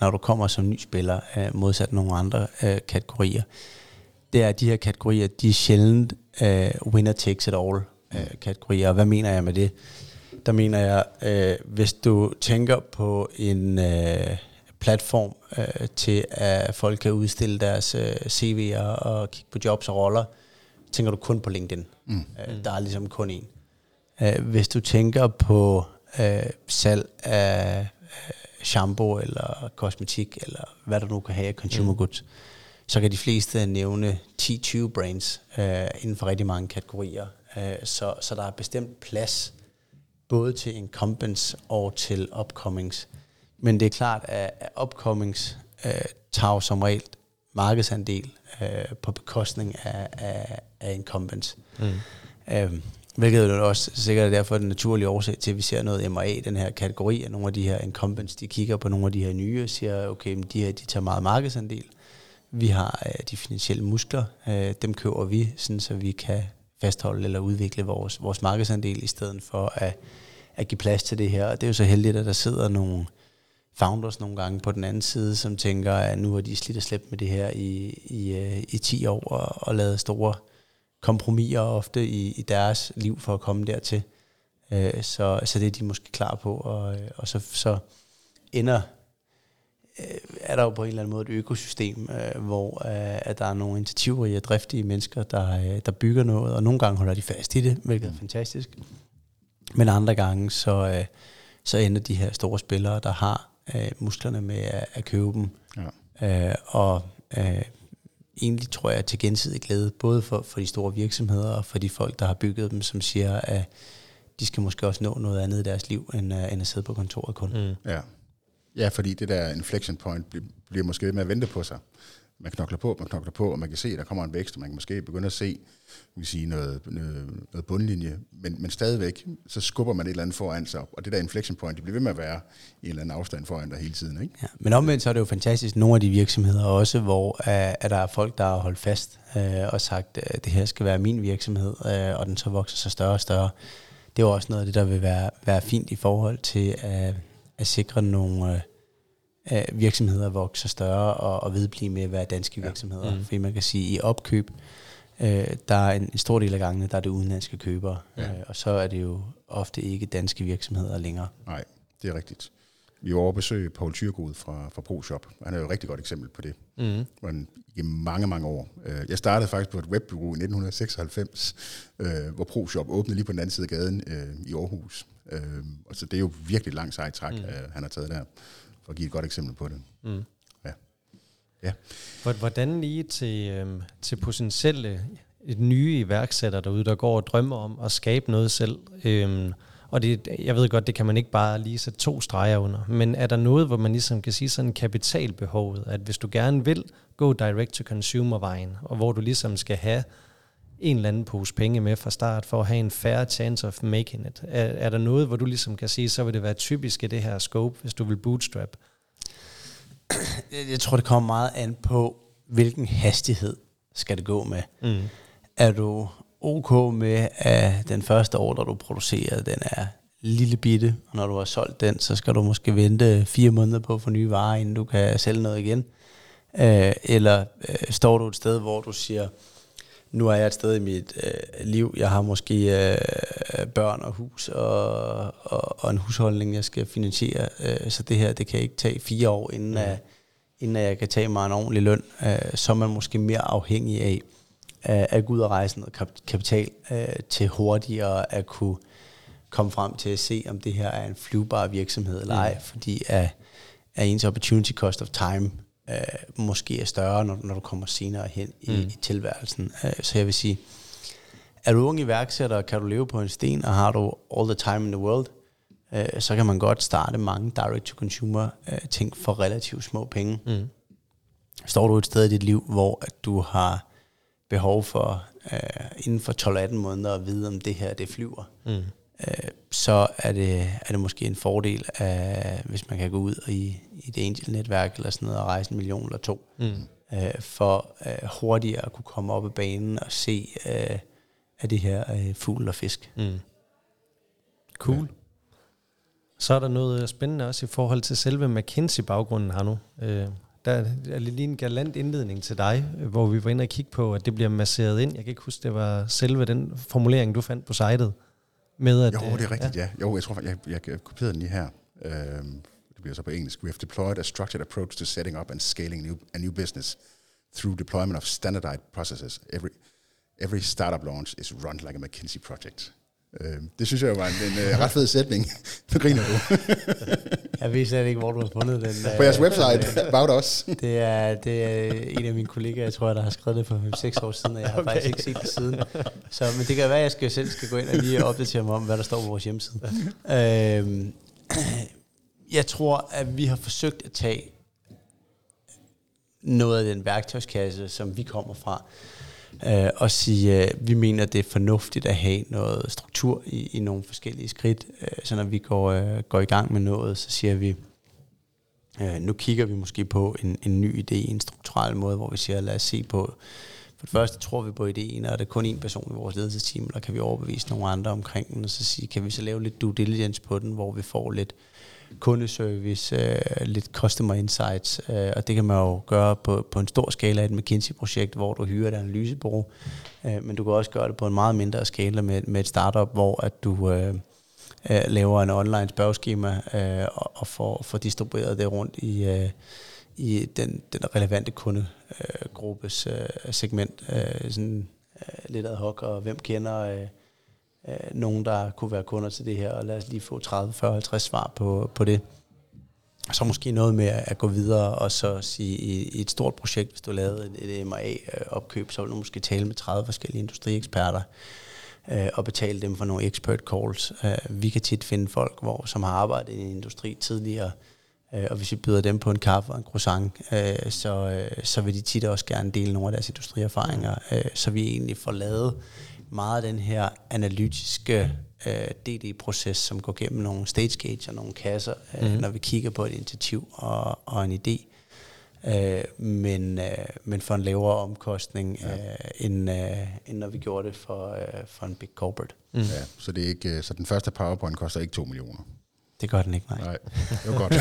når du kommer som ny spiller, øh, modsat nogle andre øh, kategorier, det er, at de her kategorier, de er sjældent øh, winner takes it all øh, kategorier. Og hvad mener jeg med det? Der mener jeg, øh, hvis du tænker på en øh, platform øh, til, at folk kan udstille deres øh, CV'er og kigge på jobs og roller, tænker du kun på LinkedIn. Mm. Øh, der er ligesom kun én. Øh, hvis du tænker på øh, salg af øh, shampoo eller kosmetik, eller hvad du nu kan have af consumer mm. goods, så kan de fleste nævne 10-20 brands øh, inden for rigtig mange kategorier. Øh, så, så der er bestemt plads både til incumbents og til upcomings. Men det er klart, at upcomings øh, tager som regel markedsandel øh, på bekostning af, af, af incumbents. Mm. Øh, Hvilket er også sikkert er derfor den naturlige årsag til, at vi ser noget MRA, den her kategori af nogle af de her incumbents, de kigger på nogle af de her nye og siger, okay, men de her de tager meget markedsandel. Vi har øh, de finansielle muskler, øh, dem køber vi, sådan, så vi kan fastholde eller udvikle vores, vores markedsandel, i stedet for at, at give plads til det her. Og det er jo så heldigt, at der sidder nogle founders nogle gange på den anden side, som tænker, at nu har de slidt og slæbt med det her i, i, øh, i 10 år og, og lavet store kompromiser ofte i, i deres liv for at komme dertil. Øh, så, så det er de måske klar på, og, øh, og så, så ender er der jo på en eller anden måde et økosystem, øh, hvor øh, at der er nogle initiativrige og driftige mennesker, der, øh, der bygger noget, og nogle gange holder de fast i det, hvilket er fantastisk. Men andre gange, så, øh, så ender de her store spillere, der har øh, musklerne med at, at købe dem. Ja. Øh, og øh, egentlig tror jeg til gensidig glæde, både for, for de store virksomheder og for de folk, der har bygget dem, som siger, at de skal måske også nå noget andet i deres liv, end, uh, end at sidde på kontoret kun. Mm. Ja ja, fordi det der inflection point bliver, måske ved med at vente på sig man knokler på, man knokler på, og man kan se, at der kommer en vækst, og man kan måske begynde at se vi sige, noget, noget, noget bundlinje, men, men stadigvæk, så skubber man et eller andet foran sig, og det der inflection point, det bliver ved med at være i en eller anden afstand foran dig hele tiden. Ikke? Ja, men omvendt så er det jo fantastisk, nogle af de virksomheder også, hvor at øh, der er folk, der har holdt fast øh, og sagt, at det her skal være min virksomhed, øh, og den så vokser sig større og større. Det er jo også noget af det, der vil være, være fint i forhold til Øh, at sikre nogle... At virksomheder vokser større og, og vedblive med at være danske ja. virksomheder. Mm. Fordi man kan sige, at i opkøb, øh, der er en, en stor del af gangene, der er det udenlandske købere, ja. øh, og så er det jo ofte ikke danske virksomheder længere. Nej, det er rigtigt. Vi var over besøge Paul Tyrgod fra, fra ProShop. Han er jo et rigtig godt eksempel på det. Mm. Men i mange, mange år. Øh, jeg startede faktisk på et webbureau i 1996, øh, hvor ProShop åbnede lige på den anden side af gaden øh, i Aarhus. Og så det er jo virkelig langt sejt træk, mm. han har taget der for at give et godt eksempel på det. Mm. Ja. ja. Hvordan lige til, øhm, til potentielle et nye iværksætter derude, der går og drømmer om at skabe noget selv, øhm, og det, jeg ved godt, det kan man ikke bare lige sætte to streger under, men er der noget, hvor man ligesom kan sige sådan kapitalbehovet, at hvis du gerne vil gå direct to consumer vejen, og hvor du ligesom skal have en eller anden pose penge med fra start, for at have en fair chance of making it? Er, er der noget, hvor du ligesom kan sige, så vil det være typisk i det her scope, hvis du vil bootstrap? Jeg tror, det kommer meget an på, hvilken hastighed skal det gå med. Mm. Er du ok med, at den første ordre, du producerer, den er lille bitte, og når du har solgt den, så skal du måske vente fire måneder på at få nye varer, inden du kan sælge noget igen. Øh, eller øh, står du et sted, hvor du siger, nu er jeg et sted i mit øh, liv, jeg har måske øh, børn og hus og, og, og en husholdning, jeg skal finansiere, øh, så det her, det kan ikke tage fire år, inden, mm. at, inden at jeg kan tage mig en ordentlig løn, øh, så er man måske mere afhængig af øh, at gå ud og rejse noget kapital øh, til hurtigere at kunne komme frem til at se, om det her er en flyvbar virksomhed eller ej, mm. fordi at, at ens opportunity cost of time øh, måske er større, når, når du kommer senere hen i, mm. i tilværelsen. Øh, så jeg vil sige, er du ung iværksætter, kan du leve på en sten, og har du all the time in the world, øh, så kan man godt starte mange direct-to-consumer øh, ting for relativt små penge. Mm. Står du et sted i dit liv, hvor at du har behov for øh, inden for 12-18 måneder at vide, om det her det flyver, mm øh, så er det, er det måske en fordel, at, hvis man kan gå ud i, i det enkelte netværk eller sådan noget og rejse en million eller to, mm. øh, for øh, hurtigere at kunne komme op i banen og se øh, af det her øh, fugl og fisk. Mm. Cool. Ja. Så er der noget spændende også i forhold til selve McKinsey-baggrunden her nu. Øh, der er lige en galant indledning til dig, hvor vi var inde og kigge på, at det bliver masseret ind. Jeg kan ikke huske, det var selve den formulering, du fandt på sitet med at... Jo, det er rigtigt, ja. ja. Jo, jeg tror, jeg, jeg, jeg kopierede den lige her. Øhm, det bliver så på engelsk. We have deployed a structured approach to setting up and scaling new, a new business through deployment of standardized processes. Every, every startup launch is run like a McKinsey project. Øh, det synes jeg var en, en uh, ret fed sætning. Nu griner du. jeg ved slet ikke, hvor du har fundet den. På jeres website, About Us. det, er, det er en af mine kollegaer, jeg tror, der har skrevet det for 5-6 år siden, og jeg har okay. faktisk ikke set det siden. Så, men det kan være, at jeg skal, selv skal gå ind og lige opdatere mig om, hvad der står på vores hjemmeside. øhm, jeg tror, at vi har forsøgt at tage noget af den værktøjskasse, som vi kommer fra, øh, og sige, øh, vi mener, det er fornuftigt at have noget struktur i, i nogle forskellige skridt. Øh, så når vi går, øh, går i gang med noget, så siger vi, øh, nu kigger vi måske på en, en ny idé, en strukturel måde, hvor vi siger, lad os se på, for det første tror vi på ideen, og er det kun én person i vores ledelsesteam, eller kan vi overbevise nogle andre omkring den, og så sige, kan vi så lave lidt due diligence på den, hvor vi får lidt kundeservice, øh, lidt customer insights, øh, og det kan man jo gøre på, på en stor skala i et McKinsey-projekt, hvor du hyrer et analysebureau, øh, men du kan også gøre det på en meget mindre skala med, med et startup, hvor at du øh, øh, laver en online spørgeskema øh, og, og får, får distribueret det rundt i, øh, i den, den relevante kundegruppes øh, segment, øh, sådan øh, lidt ad hoc, og hvem kender... Øh, øh, nogen, der kunne være kunder til det her, og lad os lige få 30, 40, 50 svar på, på det. Og så måske noget med at gå videre og så sige, i, i et stort projekt, hvis du lavede et, et MA-opkøb, øh, så vil du måske tale med 30 forskellige industrieksperter øh, og betale dem for nogle expert calls. Øh, vi kan tit finde folk, hvor, som har arbejdet i en industri tidligere, øh, og hvis vi byder dem på en kaffe og en croissant, øh, så, øh, så vil de tit også gerne dele nogle af deres industrierfaringer, øh, så vi egentlig får lavet meget af den her analytiske øh, DD-proces, som går gennem nogle stage gate og nogle kasser, øh, mm. når vi kigger på et initiativ og, og en idé. Øh, men, øh, men for en lavere omkostning, ja. øh, end, øh, end når vi gjorde det for, øh, for en big corporate. Mm. Ja, så, det er ikke, øh, så den første PowerPoint koster ikke 2 millioner? Det gør den ikke, nej. Nej, det var godt.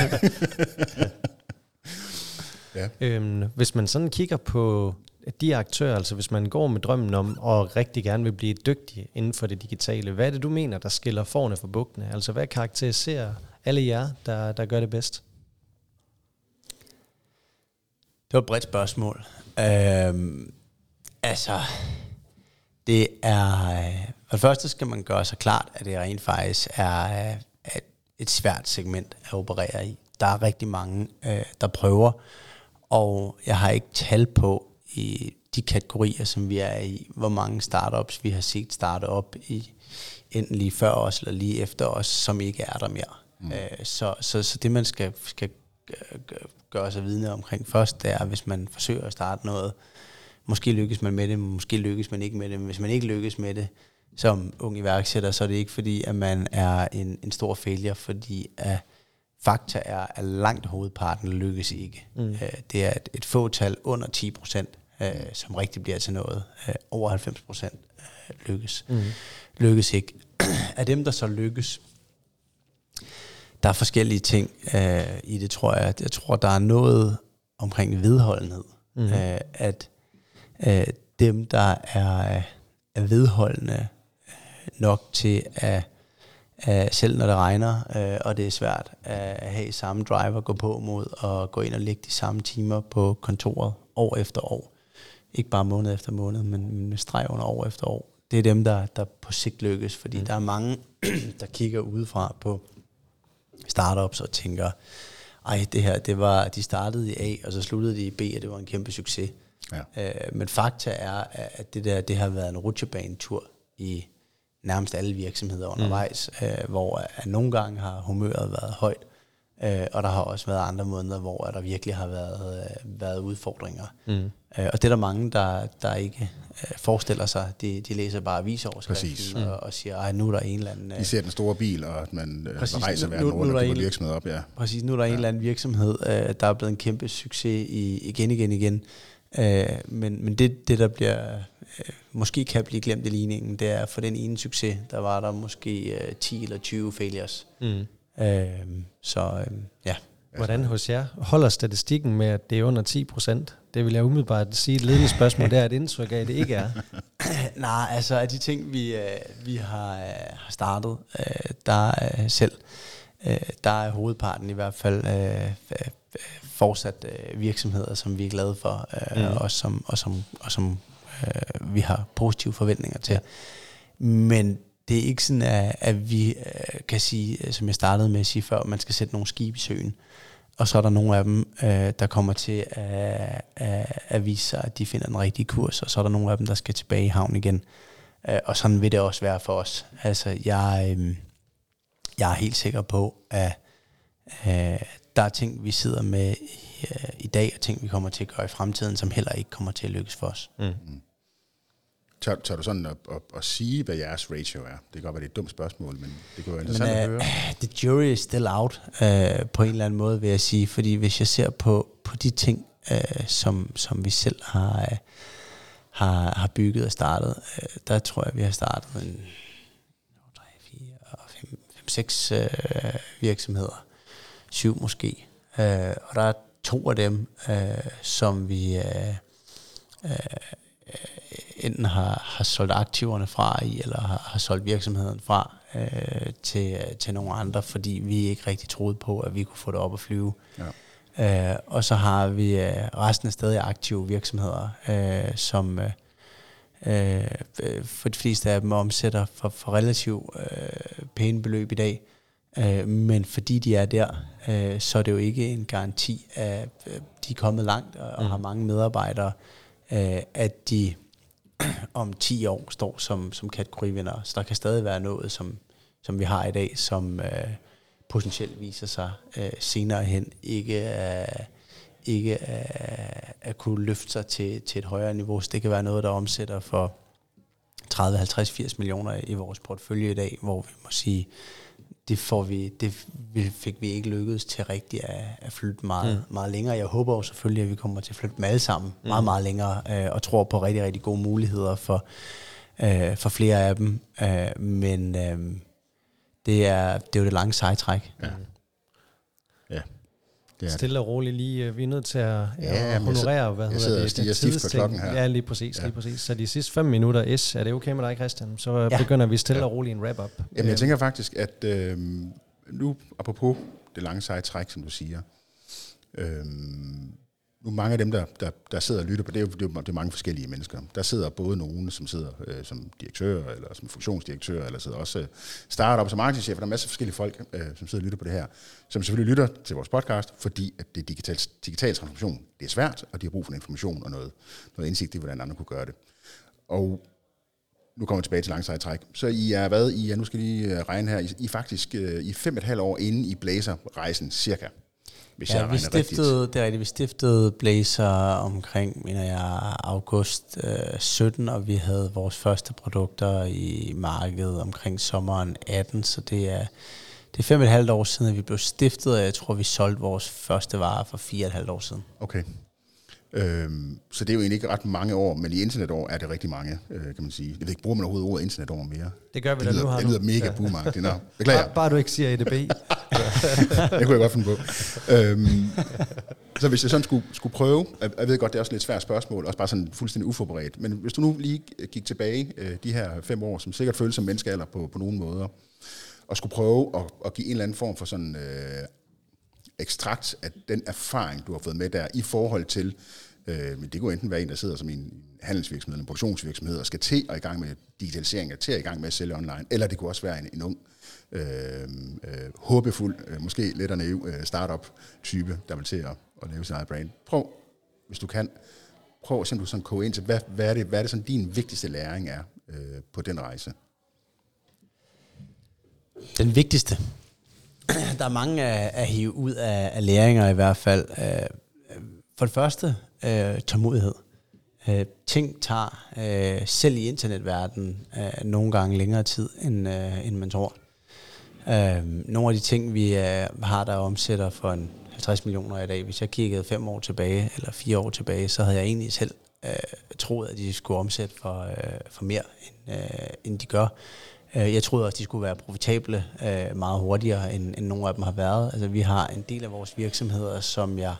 ja. øhm, hvis man sådan kigger på de aktører, altså hvis man går med drømmen om og rigtig gerne vil blive dygtig inden for det digitale, hvad er det, du mener, der skiller forne fra bukkene? Altså hvad karakteriserer alle jer, der, der gør det bedst? Det var et bredt spørgsmål. Øhm, altså, det er... Øh, for det første skal man gøre sig klart, at det rent faktisk er øh, et, et svært segment at operere i. Der er rigtig mange, øh, der prøver, og jeg har ikke tal på, i de kategorier, som vi er i, hvor mange startups vi har set starte op i, enten lige før os eller lige efter os, som ikke er der mere. Mm. Øh, så, så, så det man skal, skal gøre sig vidne omkring først, det er, hvis man forsøger at starte noget, måske lykkes man med det, måske lykkes man ikke med det, men hvis man ikke lykkes med det, som ung iværksætter, så er det ikke fordi, at man er en, en stor failure, fordi at fakta er, at langt hovedparten lykkes ikke. Mm. Øh, det er et, et fåtal under 10 procent, øh, som rigtig bliver til noget. Øh, over 90 procent øh, lykkes. Mm. Lykkes ikke. Af dem, der så lykkes, der er forskellige ting øh, i det, tror jeg. Jeg tror, der er noget omkring vedholdenhed. Mm. Øh, at øh, dem, der er, er vedholdende nok til at Uh, selv når det regner, uh, og det er svært at have samme driver gå på mod og gå ind og lægge de samme timer på kontoret år efter år, ikke bare måned efter måned, men med streg under år efter år. Det er dem, der, der på sigt lykkes, fordi mm. der er mange, der kigger udefra på startups og tænker, ej, det her, det var, de startede i A, og så sluttede de i B, og det var en kæmpe succes. Ja. Uh, men fakta er, at det der, det har været en rutsjebanetur i nærmest alle virksomheder undervejs, mm. øh, hvor at nogle gange har humøret været højt, øh, og der har også været andre måneder, hvor der virkelig har været, øh, været udfordringer. Mm. Øh, og det er der mange, der, der ikke øh, forestiller sig. De, de læser bare avisoverskriften og, og siger, at nu er der en eller anden... Øh, de ser den store bil, og at man øh, præcis, rejser verden rundt og bygger virksomhed op. Ja. Præcis, nu er der ja. en eller anden virksomhed, øh, der er blevet en kæmpe succes i, igen, igen, igen. Øh, men men det, det, der bliver øh, måske kan blive glemt i ligningen, det er for den ene succes, der var der måske øh, 10 eller 20 failures. Mm. Øh, så øh, ja. Hvordan hos jer holder statistikken med, at det er under 10 procent? Det vil jeg umiddelbart sige. Et ledende spørgsmål, det er et indtryk af, at det ikke er. Nej, altså af de ting, vi, øh, vi har, øh, har startet, øh, der selv, der er hovedparten i hvert fald fortsat virksomheder, som vi er glade for, mm. og som, og som, og som vi har positive forventninger til. Men det er ikke sådan, at, at vi øh, kan sige, øh, som jeg startede med at sige før, man skal sætte nogle skibe i søen. Og så er der nogle af dem, øh, der kommer til at, at, at vise sig, at de finder den rigtige kurs, og så er der nogle af dem, der skal tilbage i havn igen. Øh, og sådan vil det også være for os. Altså, jeg, øh, jeg er helt sikker på, at øh, der er ting, vi sidder med i, øh, i dag, og ting, vi kommer til at gøre i fremtiden, som heller ikke kommer til at lykkes for os. Mm. Tør, tør du sådan at, at, at sige, hvad jeres ratio er? Det kan godt være, det er et dumt spørgsmål, men det kunne være Men interessant at høre. the jury is still out, uh, på en eller anden måde, vil jeg sige. Fordi hvis jeg ser på, på de ting, uh, som, som vi selv har, uh, har, har bygget og startet, uh, der tror jeg, vi har startet en 3, 4, 5, 5 6 uh, virksomheder. Syv måske. Uh, og der er to af dem, uh, som vi... Uh, uh, enten har, har solgt aktiverne fra i, eller har, har solgt virksomheden fra øh, til, til nogle andre, fordi vi ikke rigtig troede på, at vi kunne få det op at flyve. Ja. Øh, og så har vi øh, resten af stadig aktive virksomheder, øh, som øh, øh, for de fleste af dem omsætter for, for relativt øh, pæne beløb i dag. Øh, men fordi de er der, øh, så er det jo ikke en garanti, at øh, de er kommet langt og, og har mange medarbejdere, øh, Øh, at de om 10 år står som, som kategorivinder. Så der kan stadig være noget, som, som vi har i dag, som øh, potentielt viser sig øh, senere hen ikke, øh, ikke at kunne løfte sig til, til et højere niveau. Så det kan være noget, der omsætter for 30, 50, 80 millioner i vores portefølje i dag, hvor vi må sige, det, får vi, det fik vi ikke lykkedes til rigtigt at, at flytte meget, mm. meget længere. Jeg håber jo selvfølgelig, at vi kommer til at flytte dem alle sammen mm. meget, meget længere, øh, og tror på rigtig, rigtig gode muligheder for, øh, for flere af dem. Øh, men øh, det, er, det er jo det lange sejtræk. Ja. Det er Stille og roligt lige, øh, vi er nødt til at, Ja, sidder- honorere, hvad jeg hedder det, den tidsting. her. Ja, lige præcis, Ja. lige præcis. Så de sidste fem minutter, S, er det okay med dig, Christian? Så ja. Ja. begynder vi stille og roligt en wrap-up. Jamen, jeg tænker faktisk, at øh, nu, apropos det lange seje træk, som du siger, øh, nu mange af dem, der, der, der sidder og lytter på, det er jo det er, mange forskellige mennesker. Der sidder både nogen, som sidder øh, som direktør, eller som funktionsdirektør, eller sidder også øh, startup som marketingchef. Der er masser af forskellige folk, øh, som sidder og lytter på det her, som selvfølgelig lytter til vores podcast, fordi at det digital, digital transformation. Det er svært, og de har brug for information og noget, noget indsigt i, hvordan andre kunne gøre det. Og nu kommer jeg tilbage til langsejt træk. Så I er hvad? I er, nu skal I lige regne her, I, I er faktisk øh, I fem og et halvt år inde i Blazer-rejsen, cirka. Hvis jeg Ja, vi regner stiftede, det er rigtigt, vi stiftede Blazer omkring, mener jeg, august øh, 17, og vi havde vores første produkter i markedet omkring sommeren 18, så det er, det er fem og et halvt år siden, at vi blev stiftet, og jeg tror, vi solgte vores første varer for fire og et halvt år siden. Okay. Øhm, så det er jo egentlig ikke ret mange år, men i internetår er det rigtig mange, øh, kan man sige. Jeg ved ikke, bruger man overhovedet ordet internetår mere? Det gør vi da nu her det lyder mega ja. boomagtigt. Nå, beklager. Bare, bare du ikke siger EDB. det kunne jeg godt finde på. øhm, så hvis jeg sådan skulle, skulle prøve, jeg, jeg ved godt, det er også et lidt svært spørgsmål, også bare sådan fuldstændig uforberedt, men hvis du nu lige gik tilbage øh, de her fem år, som sikkert føles som menneskealder på, på nogle måder, og skulle prøve at, at give en eller anden form for sådan øh, ekstrakt af den erfaring, du har fået med der, i forhold til, øh, men det kunne enten være en, der sidder som en handelsvirksomhed, en produktionsvirksomhed, og skal til at i gang med digitalisering, og til at i gang med at sælge online, eller det kunne også være en, en ung, øh, øh, håbefuld, øh, måske lidt og naiv øh, startup-type, der vil til at, at lave sin eget brand. Prøv, hvis du kan, prøv at se, om du sådan koge ind til, hvad, hvad, er det, hvad er det sådan din vigtigste læring er øh, på den rejse? Den vigtigste. Der er mange at, at hive ud af, af læringer i hvert fald. Øh, for det første, øh, tålmodighed. Øh, ting tager, øh, selv i internetverdenen, øh, nogle gange længere tid, end, øh, end man tror. Øh, nogle af de ting, vi øh, har, der omsætter for en 50 millioner i dag, hvis jeg kiggede fem år tilbage, eller fire år tilbage, så havde jeg egentlig selv øh, troet, at de skulle omsætte for, øh, for mere, end, øh, end de gør. Øh, Jeg troede også, de skulle være profitable øh, meget hurtigere, end, end nogle af dem har været. Altså, vi har en del af vores virksomheder, som jeg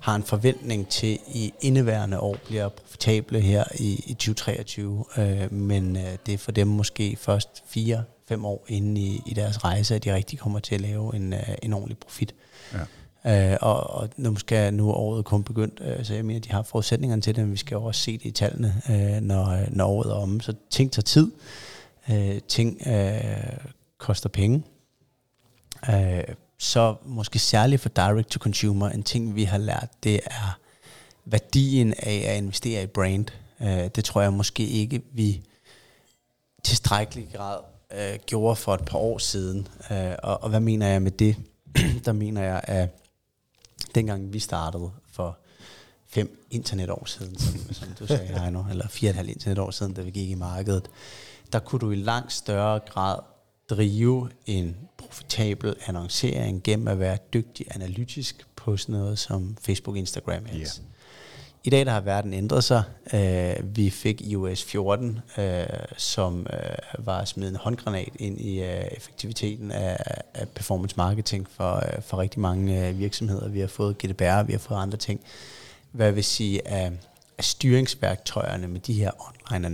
har en forventning til i indeværende år bliver profitable her i, i 2023, øh, men øh, det er for dem måske først fire, fem år inde i, i deres rejse, at de rigtig kommer til at lave en, øh, en ordentlig profit. Ja. Øh, og, og nu skal nu er året kun begyndt, øh, så jeg mener, de har forudsætningerne til det, men vi skal jo også se det i tallene, øh, når, når året er omme. Så ting tager tid. Øh, ting øh, koster penge. Øh, så måske særligt for direct to consumer, en ting vi har lært, det er værdien af at investere i brand. Øh, det tror jeg måske ikke, vi tilstrækkelig grad øh, gjorde for et par år siden. Øh, og, og hvad mener jeg med det? Der mener jeg, at dengang vi startede for fem internetår siden, som, som du sagde, Heino, eller fire og et halvt internetår siden, da vi gik i markedet, der kunne du i langt større grad drive en profitabel annoncering gennem at være dygtig analytisk på sådan noget som Facebook, Instagram ads. Yeah. I dag der har verden ændret sig. Uh, vi fik iOS 14, uh, øh, som uh, var smidt en håndgranat ind i uh, effektiviteten af, af performance marketing for, uh, for rigtig mange uh, virksomheder. Vi har fået GDPR, vi har fået andre ting. Hvad vil sige, at, at styringsværktøjerne med de her online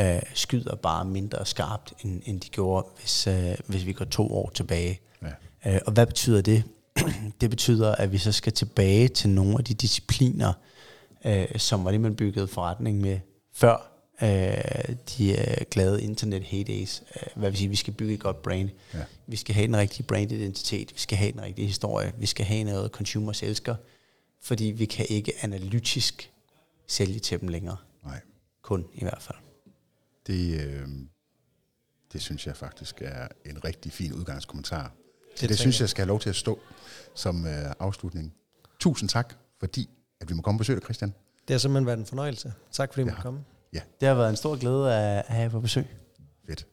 uh, skyder bare mindre skarpt, end, end de gjorde, hvis, uh, hvis vi går to år tilbage. Ja. Uh, og hvad betyder det? det betyder, at vi så skal tilbage til nogle af de discipliner, øh, som var det, man byggede forretning med før øh, de øh, glade internet heydays. Øh, hvad vil sige, vi skal bygge et godt brand. Ja. Vi skal have den rigtige brandidentitet. Vi skal have den rigtige historie. Vi skal have noget, consumers elsker. Fordi vi kan ikke analytisk sælge til dem længere. Nej. Kun i hvert fald det, øh, det synes jeg faktisk er en rigtig fin udgangskommentar. Det, det, det synes jeg skal have lov til at stå som øh, afslutning. Tusind tak, fordi at vi må komme på besøg Christian. Det har simpelthen været en fornøjelse. Tak fordi du måtte komme. Ja. Det har været en stor glæde at have jer på besøg. Fedt.